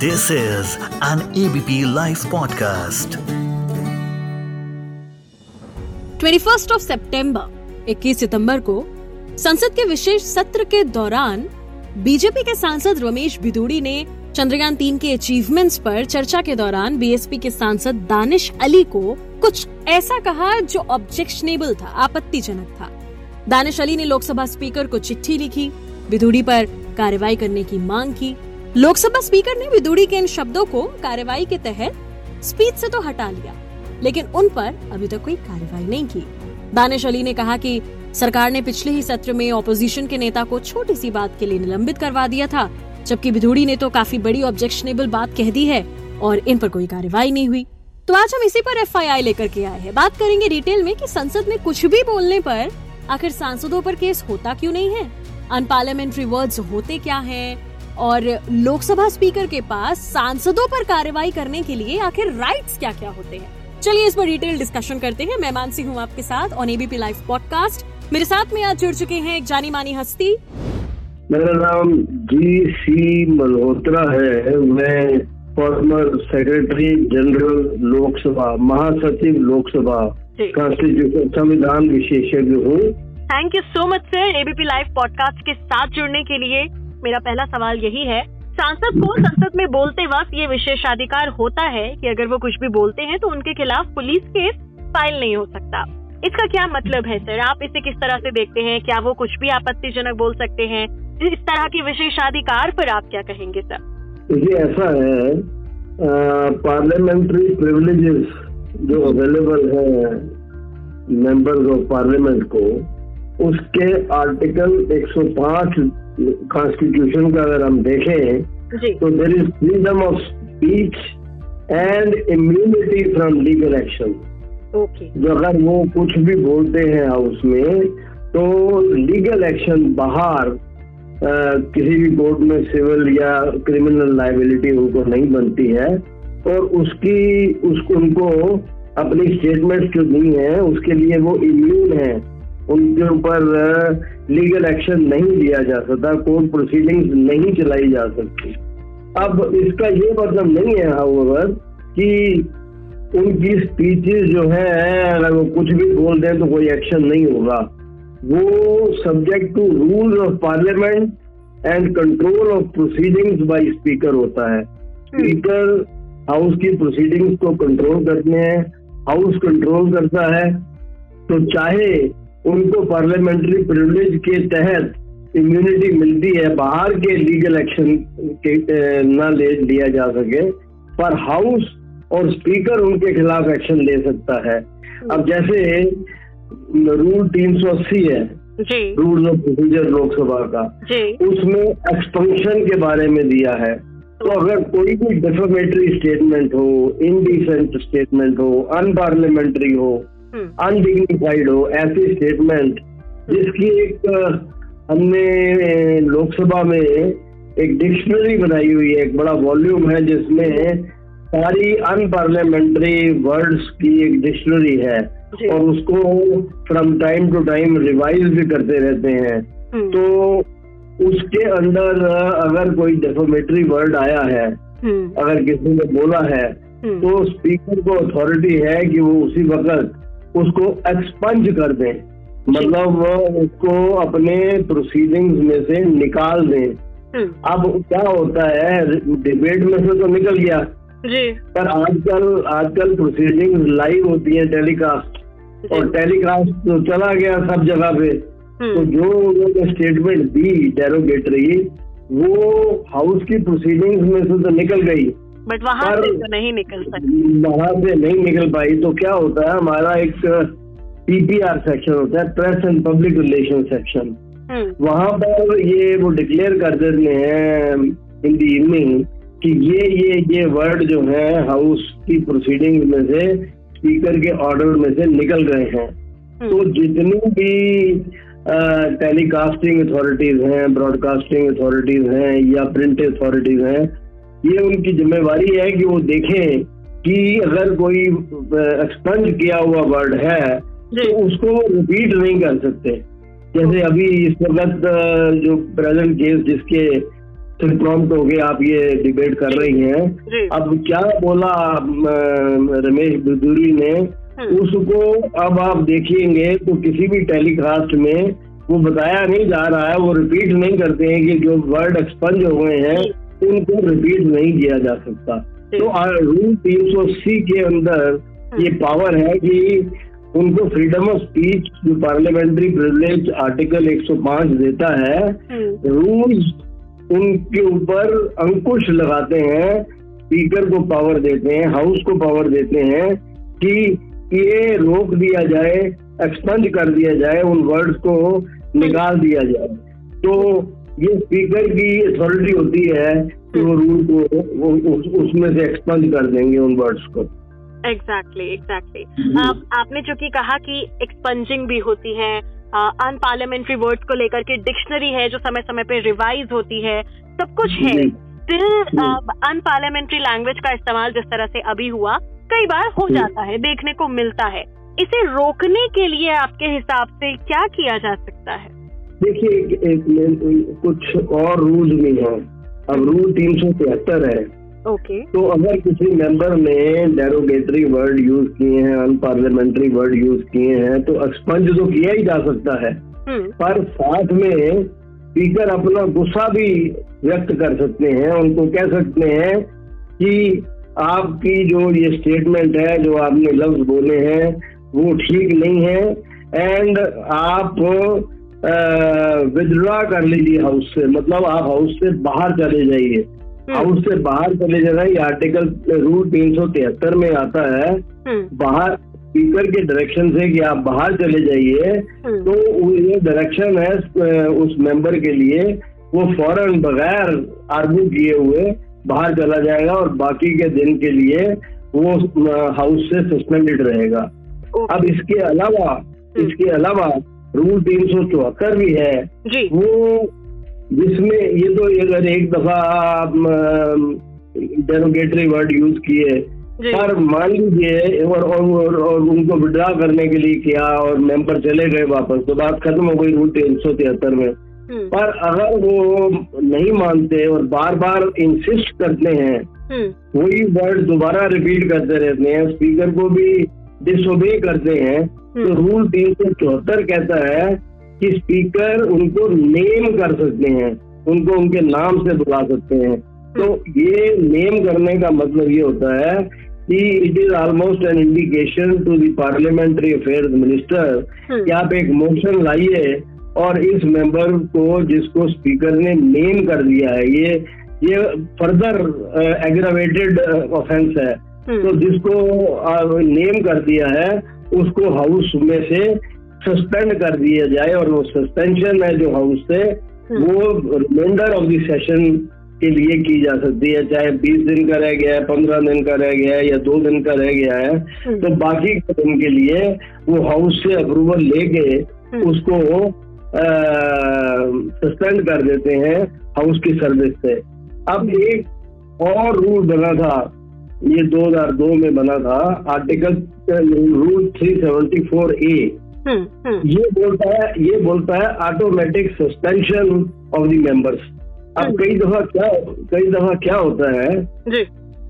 This is an ABP Life podcast. 21st of सितंबर 21 सितंबर को संसद के विशेष सत्र के दौरान बीजेपी के सांसद रमेश बिदूड़ी ने चंद्रयान तीन के अचीवमेंट्स पर चर्चा के दौरान बीएसपी के सांसद दानिश अली को कुछ ऐसा कहा जो ऑब्जेक्शनेबल था, आपत्तिजनक था दानिश अली ने लोकसभा स्पीकर को चिट्ठी लिखी बिदूड़ी पर कार्रवाई करने की मांग की लोकसभा स्पीकर ने विदुड़ी के इन शब्दों को कार्यवाही के तहत स्पीच से तो हटा लिया, लेकिन उन पर अभी तक कोई कार्रवाई नहीं की। दानिश अली ने कहा कि सरकार ने पिछले ही सत्र में ऑपोजिशन के नेता को छोटी सी बात के लिए निलंबित करवा दिया था, जबकि विधुड़ी ने तो काफ़ी बड़ी ऑब्जेक्शनेबल बात कह दी है और इन पर कोई कार्रवाई नहीं हुई। तो आज हम इसी पर एफआईआई लेकर के आए हैं। बात करेंगे डिटेल में कि संसद में कुछ भी बोलने पर आखिर सांसदों पर केस होता क्यों नहीं है? अनपार्लियामेंट्री वर्ड्स होते क्या हैं? और लोकसभा स्पीकर के पास सांसदों पर कार्रवाई करने के लिए आखिर राइट्स क्या क्या होते हैं? चलिए इस पर डिटेल डिस्कशन करते हैं। मैं मानसी हूँ आपके साथ ऑन एबीपी लाइव पॉडकास्ट मेरे साथ में आज जुड़ चुके हैं एक जानी मानी हस्ती। मेरा नाम जी सी मल्होत्रा है। मैं फॉर्मर सेक्रेटरी जनरल लोकसभा महासचिव लोकसभा कॉन्स्टिट्यूशन संविधान विशेषज्ञ हूँ। Thank you so much sir ABP Live podcast के साथ जुड़ने के लिए। मेरा पहला सवाल यही है, सांसद को संसद में बोलते वक्त ये विशेषाधिकार होता है कि अगर वो कुछ भी बोलते हैं तो उनके खिलाफ पुलिस केस फ़ाइल नहीं हो सकता। इसका क्या मतलब है, सर? आप इसे किस तरह से देखते हैं? क्या वो कुछ भी आपत्तिजनक बोल सकते हैं? इस तरह के विशेषाधिकार पर आप क्या कहेंगे, सर? देखिए, ऐसा है पार्लियामेंट्री प्रिविलेजेस जो अवेलेबल है मेंबर्स ऑफ़ पार्लियामेंट को उसके आर्टिकल 105 कॉन्स्टिट्यूशन का अगर हम देखें तो there is freedom of speech and immunity from legal action जो अगर वो कुछ भी बोलते हैं हाउस में तो लीगल एक्शन बाहर आ, किसी भी कोर्ट में सिविल या क्रिमिनल लाइबिलिटी उनको नहीं बनती है और उसकी उसको उनको अपनी स्टेटमेंट जो दी है उसके लिए वो इम्यून है। उनके ऊपर लीगल एक्शन नहीं लिया जा सकता कोर्ट प्रोसीडिंग्स नहीं चलाई जा सकती। अब इसका ये मतलब नहीं है हाउएवर कि उनकी स्पीचेस जो है अगर वो कुछ भी बोल दें तो कोई एक्शन नहीं होगा। वो subject to rules of parliament and control of proceedings by speaker होता है। स्पीकर हाउस की प्रोसीडिंग्स को कंट्रोल करते हैं। हाउस कंट्रोल करता है। तो चाहे उनको पार्लियामेंट्री प्रिविलेज के तहत इम्यूनिटी मिलती है बाहर के लीगल एक्शन के न ले लिया जा सके पर हाउस और स्पीकर उनके खिलाफ एक्शन ले सकता है। अब जैसे रूल तीन सौ अस्सी है रूल ऑफ़ प्रोसीजर लोकसभा का उसमें एक्सपेंशन के बारे में दिया है। तो अगर कोई भी डिफोमेटरी स्टेटमेंट हो इनडिसेंट स्टेटमेंट हो अनपार्लियामेंट्री हो अनडिग्निफाइड हो ऐसी स्टेटमेंट जिसकी एक हमने लोकसभा में एक डिक्शनरी बनाई हुई है एक बड़ा वॉल्यूम है जिसमें सारी अनपार्लियामेंट्री वर्ड्स की एक डिक्शनरी है और उसको from time to time revise भी करते रहते हैं हम्म। तो उसके अंदर अगर कोई डेफोमेटरी वर्ड आया है हम्म। अगर किसी ने बोला है। तो स्पीकर को अथॉरिटी है कि वो उसी वक्त उसको एक्सपंज कर दें। मतलब वो उसको अपने प्रोसीडिंग्स में से निकाल दें। हम्म। अब क्या होता है डिबेट में से तो निकल गया। जी। पर आजकल आजकल प्रोसीडिंग्स लाइव होती है टेलीकास्ट और टेलीकास्ट तो चला गया सब जगह पे। हम्म। तो जो उन्होंने स्टेटमेंट दी डेरोगेटरी वो हाउस की प्रोसीडिंग्स में से तो निकल गई। बट वहाँ से तो नहीं निकल सकती। वहाँ से नहीं निकल पाई तो क्या होता है हमारा एक पीपीआर सेक्शन होता है press and public relation section वहाँ पर ये वो डिक्लेयर कर देते हैं इन दी इवनिंग कि ये ये ये वर्ड जो है हाउस की प्रोसीडिंग में से स्पीकर के ऑर्डर में से निकल गए हैं। हम्म। तो जितनी भी टेलीकास्टिंग अथॉरिटीज हैं ब्रॉडकास्टिंग अथॉरिटीज हैं या प्रिंट अथॉरिटीज हैं ये उनकी जिम्मेवारी है कि वो देखें कि अगर कोई एक्सपंज किया हुआ वर्ड है तो उसको वो रिपीट नहीं कर सकते। जैसे अभी इस वक्त जो प्रेजेंट केस जिसके प्रॉम्प्ट हो गए आप ये डिबेट कर रही हैं अब क्या बोला रमेश बिदुरी ने हम्म, उसको अब आप देखेंगे तो किसी भी टेलीकास्ट में वो बताया नहीं जा रहा है वो रिपीट नहीं करते हैं कि जो वर्ड एक्सपंज हो गए हैं उनको रिपीट नहीं किया जा सकता। तो रूल तीन सौ सी के अंदर ये पावर है कि उनको फ्रीडम ऑफ़ स्पीच जो पार्लियामेंट्री प्रिविलेज आर्टिकल 105 देता है रूल्स उनके ऊपर अंकुश लगाते हैं स्पीकर को पावर देते हैं हाउस को पावर देते हैं कि ये रोक दिया जाए एक्सपंज कर दिया जाए उन वर्ड्स को निकाल दिया जाए। तो ये स्पीकर की अथॉरिटी होती है कि वो रूल को वो, उस, उसमें से एक्सपंज कर देंगे उन वर्ड्स को एग्जैक्टली एग्जैक्टली जी। आप आपने जो कि कहा कि एक्सपंजिंग भी होती है अनपार्लियामेंट्री वर्ड्स को लेकर के डिक्शनरी है जो समय समय पे रिवाइज होती है सब कुछ है। स्टिल। अनपार्लियामेंट्री लैंग्वेज का इस्तेमाल जिस तरह से अभी हुआ कई बार हो जाता है देखने को मिलता है इसे रोकने के लिए आपके हिसाब से क्या किया जा सकता है देखिए कुछ और रूल भी है। अब रूल तीन सौ तिहत्तर है। Okay okay. तो अगर किसी मेंबर ने डेरोगेटरी वर्ड यूज़ किए हैं अनपार्लियामेंट्री वर्ड यूज़ किए हैं तो एक्सपंज तो किया ही जा सकता है। हम्म। पर साथ में स्पीकर अपना गुस्सा भी व्यक्त कर सकते हैं। उनको कह सकते हैं कि आपकी जो ये स्टेटमेंट है जो आपने लफ्ज बोले हैं वो ठीक नहीं है। एंड आप विदड्रॉ कर लीजिए हाउस से। मतलब आप हाउस से बाहर चले जाइए। हाउस से बाहर चले जाना ये आर्टिकल रूल तीन सौ तिहत्तर में आता है। हम्म। बाहर स्पीकर के डायरेक्शन से कि आप बाहर चले जाइए। हम्म। तो ये डायरेक्शन है उस मेंबर के लिए। वो फ़ौरन बगैर आर्गू किए हुए बाहर चला जाएगा और बाकी के दिन के लिए वो हाउस से सस्पेंडेड रहेगा। अब इसके अलावा इसके अलावा रूल तीन सौ चौहत्तर भी है जी। वो जिसमें ये तो अगर एक दफ़ा आप डेरोगेटरी वर्ड यूज़ किए पर मान लीजिए और, और, और, और उनको विड्रा करने के लिए किया और मेंबर चले गए वापस तो बात खत्म हो गई रूल तीन सौ तिहत्तर में। हम्म। पर अगर वो नहीं मानते और बार बार इंसिस्ट करते हैं हम्म। वही वर्ड दोबारा रिपीट करते रहते हैं स्पीकर को भी डिसोबे करते हैं तो। रूल तीन सौ चौहत्तर कहता है कि स्पीकर उनको नेम कर सकते हैं उनको उनके नाम से बुला सकते हैं तो ये नेम करने का मतलब ये होता है कि it is almost an indication to the parliamentary affair minister. कि आप एक मोशन लाइए और इस मेंबर को जिसको स्पीकर ने नेम कर दिया है ये ये फर्दर एग्रावेटेड ऑफेंस है हम्म। तो जिसको नेम कर दिया है उसको हाउस में से सस्पेंड कर दिया जाए और वो सस्पेंशन है जो हाउस से हम्म। वो रिमाइंडर ऑफ़ द सेशन के लिए की जा सकती है चाहे 20 दिन का रह गया है पंद्रह दिन का रह गया है या दो दिन का रह गया है हम्म। तो बाकी के दिन के लिए वो हाउस से अप्रूवल लेके हम्म। उसको सस्पेंड कर देते हैं हाउस की सर्विस से अब एक और रूल बना था ये 2002 में बना था आर्टिकल रूल 374 ए हम्म हम्म। ये बोलता है ये बोलता है automatic suspension of the members अब हम्म। कई दफ़ा क्या कई दफ़ा क्या होता है जी।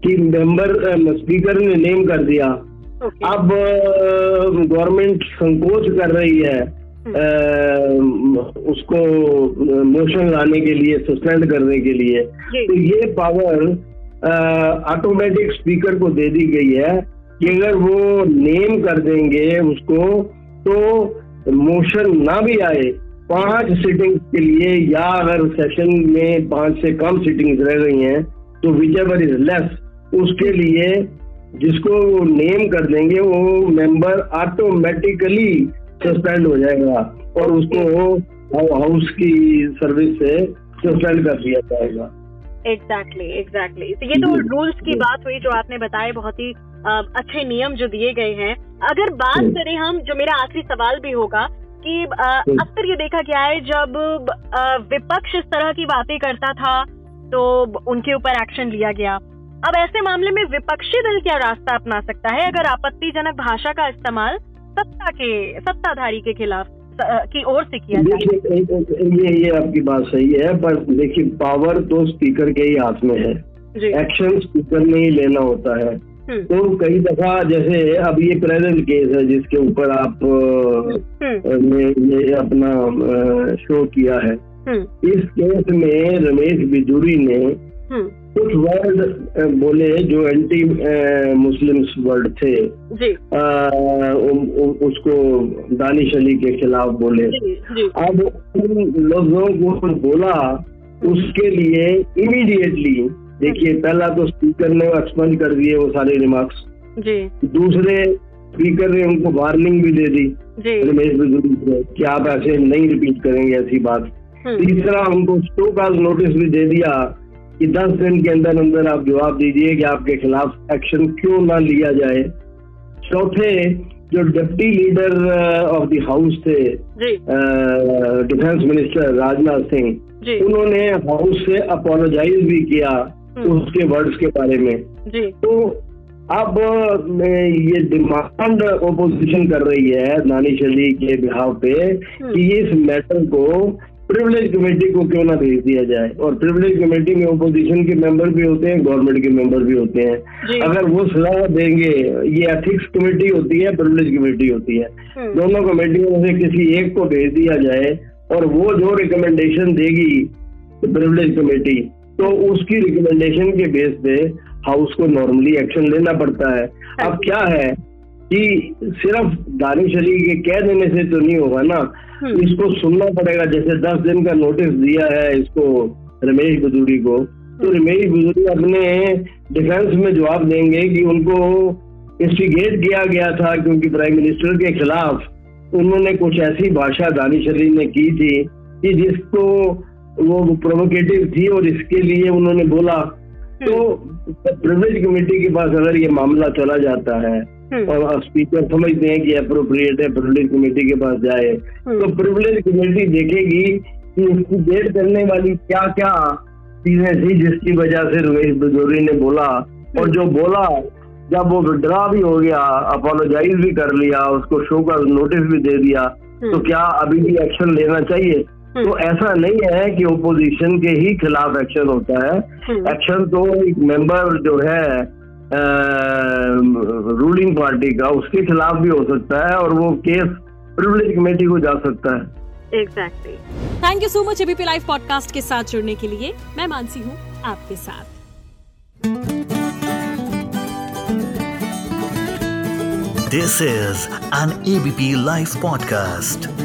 कि मेंबर स्पीकर ने नेम कर दिया। अब गवर्नमेंट संकोच कर रही है अ, उसको मोशन लाने के लिए सस्पेंड करने के लिए। तो ये पावर ऑटोमेटिक स्पीकर को दे दी गई है कि अगर वो नेम कर देंगे उसको तो मोशन ना भी आए पाँच सिटिंग के लिए, या अगर सेशन में पाँच से कम सिटिंग्स रह गई हैं तो विच एवर इज़ लेस उसके लिए जिसको वो नेम कर देंगे, वो मेंबर ऑटोमेटिकली सस्पेंड हो जाएगा और उसको हाउस की सर्विस से सस्पेंड कर दिया जाएगा। एग्जैक्टली एग्जैक्टली तो ये तो रूल्स की बात हुई जो आपने बताए बहुत ही अच्छे नियम जो दिए गए हैं। अगर बात हम्म। करें हम जो मेरा आखिरी सवाल भी होगा कि हम्म। अक्सर ये देखा गया है जब विपक्ष इस तरह की बातें करता था तो उनके ऊपर एक्शन लिया गया। अब ऐसे मामले में विपक्षी दल क्या रास्ता अपना सकता है? अगर आपत्तिजनक भाषा का इस्तेमाल सत्ता के सत्ताधारी के खिलाफ की ओर से किया जाए। ये ये आपकी बात सही है पर देखिए पावर तो स्पीकर के ही हाथ में है। एक्शन स्पीकर में ही लेना होता है। हम्म, तो कई दफ़ा जैसे अब ये प्रेजेंट केस है जिसके ऊपर आप अ, हम्म, ने ये अपना शो किया है। हम्म, इस केस में रमेश बिजूरी ने हम्म, कुछ वर्ड बोले जो एंटी मुस्लिम्स वर्ड थे। जी। अ, उ- उ- उसको दानिश अली के खिलाफ बोले। जी जी। अब उन लोगों को बोला उसके लिए इमीडिएटली देखिए पहला तो स्पीकर ने एक्सपेंड कर दिए वो सारे रिमार्क्स जी। दूसरे स्पीकर ने उनको वार्निंग भी दे दी। रमेश बिजूरी को कि आप ऐसे नहीं रिपीट करेंगे ऐसी बात। हम्म, तीसरा उनको स्टो काज नोटिस भी दे दिया। कि 10 दिन के अंदर अंदर आप जवाब दीजिए कि आपके खिलाफ एक्शन क्यों ना लिया जाए। चौथे जो deputy leader of the house थे डिफेंस मिनिस्टर राजनाथ सिंह उन्होंने हाउस से अपोलोजाइज भी किया हम्म। उसके वर्ड्स के बारे में। जी। तो अब ये डिमांड ओपोजिशन कर रही है नानी अली के बिहाव पे कि इस मैटर को प्रिविलेज कमेटी को क्यों ना भेज दिया जाए? और प्रिविलेज कमेटी में ओपोजिशन के मेंबर भी होते हैं गवर्नमेंट के मेंबर भी होते हैं। अगर वो सलाह देंगे ये एथिक्स कमेटी होती है प्रिविलेज कमेटी होती है। हम्म, दोनों कमेटियों में से किसी एक को भेज दिया जाए और वो जो रिकमेंडेशन देगी प्रिविलेज कमेटी तो उसकी रिकमेंडेशन के बेस पे हाउस को नॉर्मली एक्शन लेना पड़ता है। अब क्या है कि सिर्फ़ दानिश अली के कह देने से तो नहीं होगा ना। इसको सुनना पड़ेगा जैसे दस दिन का नोटिस दिया है इसको रमेश बदूरी को तो रमेश बदूरी अपने डिफेंस में जवाब देंगे कि उनको इंस्टिगेट किया गया था क्योंकि प्राइम मिनिस्टर के खिलाफ उन्होंने कुछ ऐसी भाषा दानिश अली ने की थी कि जिसको वो प्रोवोकेटिव थी और इसके लिए उन्होंने बोला। तो प्रिविलेज कमेटी के पास अगर ये मामला चला जाता है हम्म, और स्पीकर समझते हैं कि अप्रोप्रिएट है प्रिविलेज कमेटी के पास जाए। तो प्रिविलेज कमेटी देखेगी कि इंस्टिगेट करने वाली क्या क्या चीज़ें थी जिसकी वजह से रमेश बिजोरी ने बोला। और जो बोला जब वो विड्रा भी हो गया अपोलोजाइज भी कर लिया उसको शो का नोटिस भी दे दिया तो क्या अभी भी एक्शन लेना चाहिए? तो ऐसा नहीं है कि ओपोजिशन के ही खिलाफ एक्शन होता है। हम्म। एक्शन तो एक मेंबर जो है रूलिंग पार्टी का उसके खिलाफ भी हो सकता है और वो केस प्रिविलेज कमेटी को जा सकता है। Exactly thank you so much ABP Live podcast के साथ जुड़ने के लिए। मैं मानसी हूँ आपके साथ। This is an ABP Live podcast.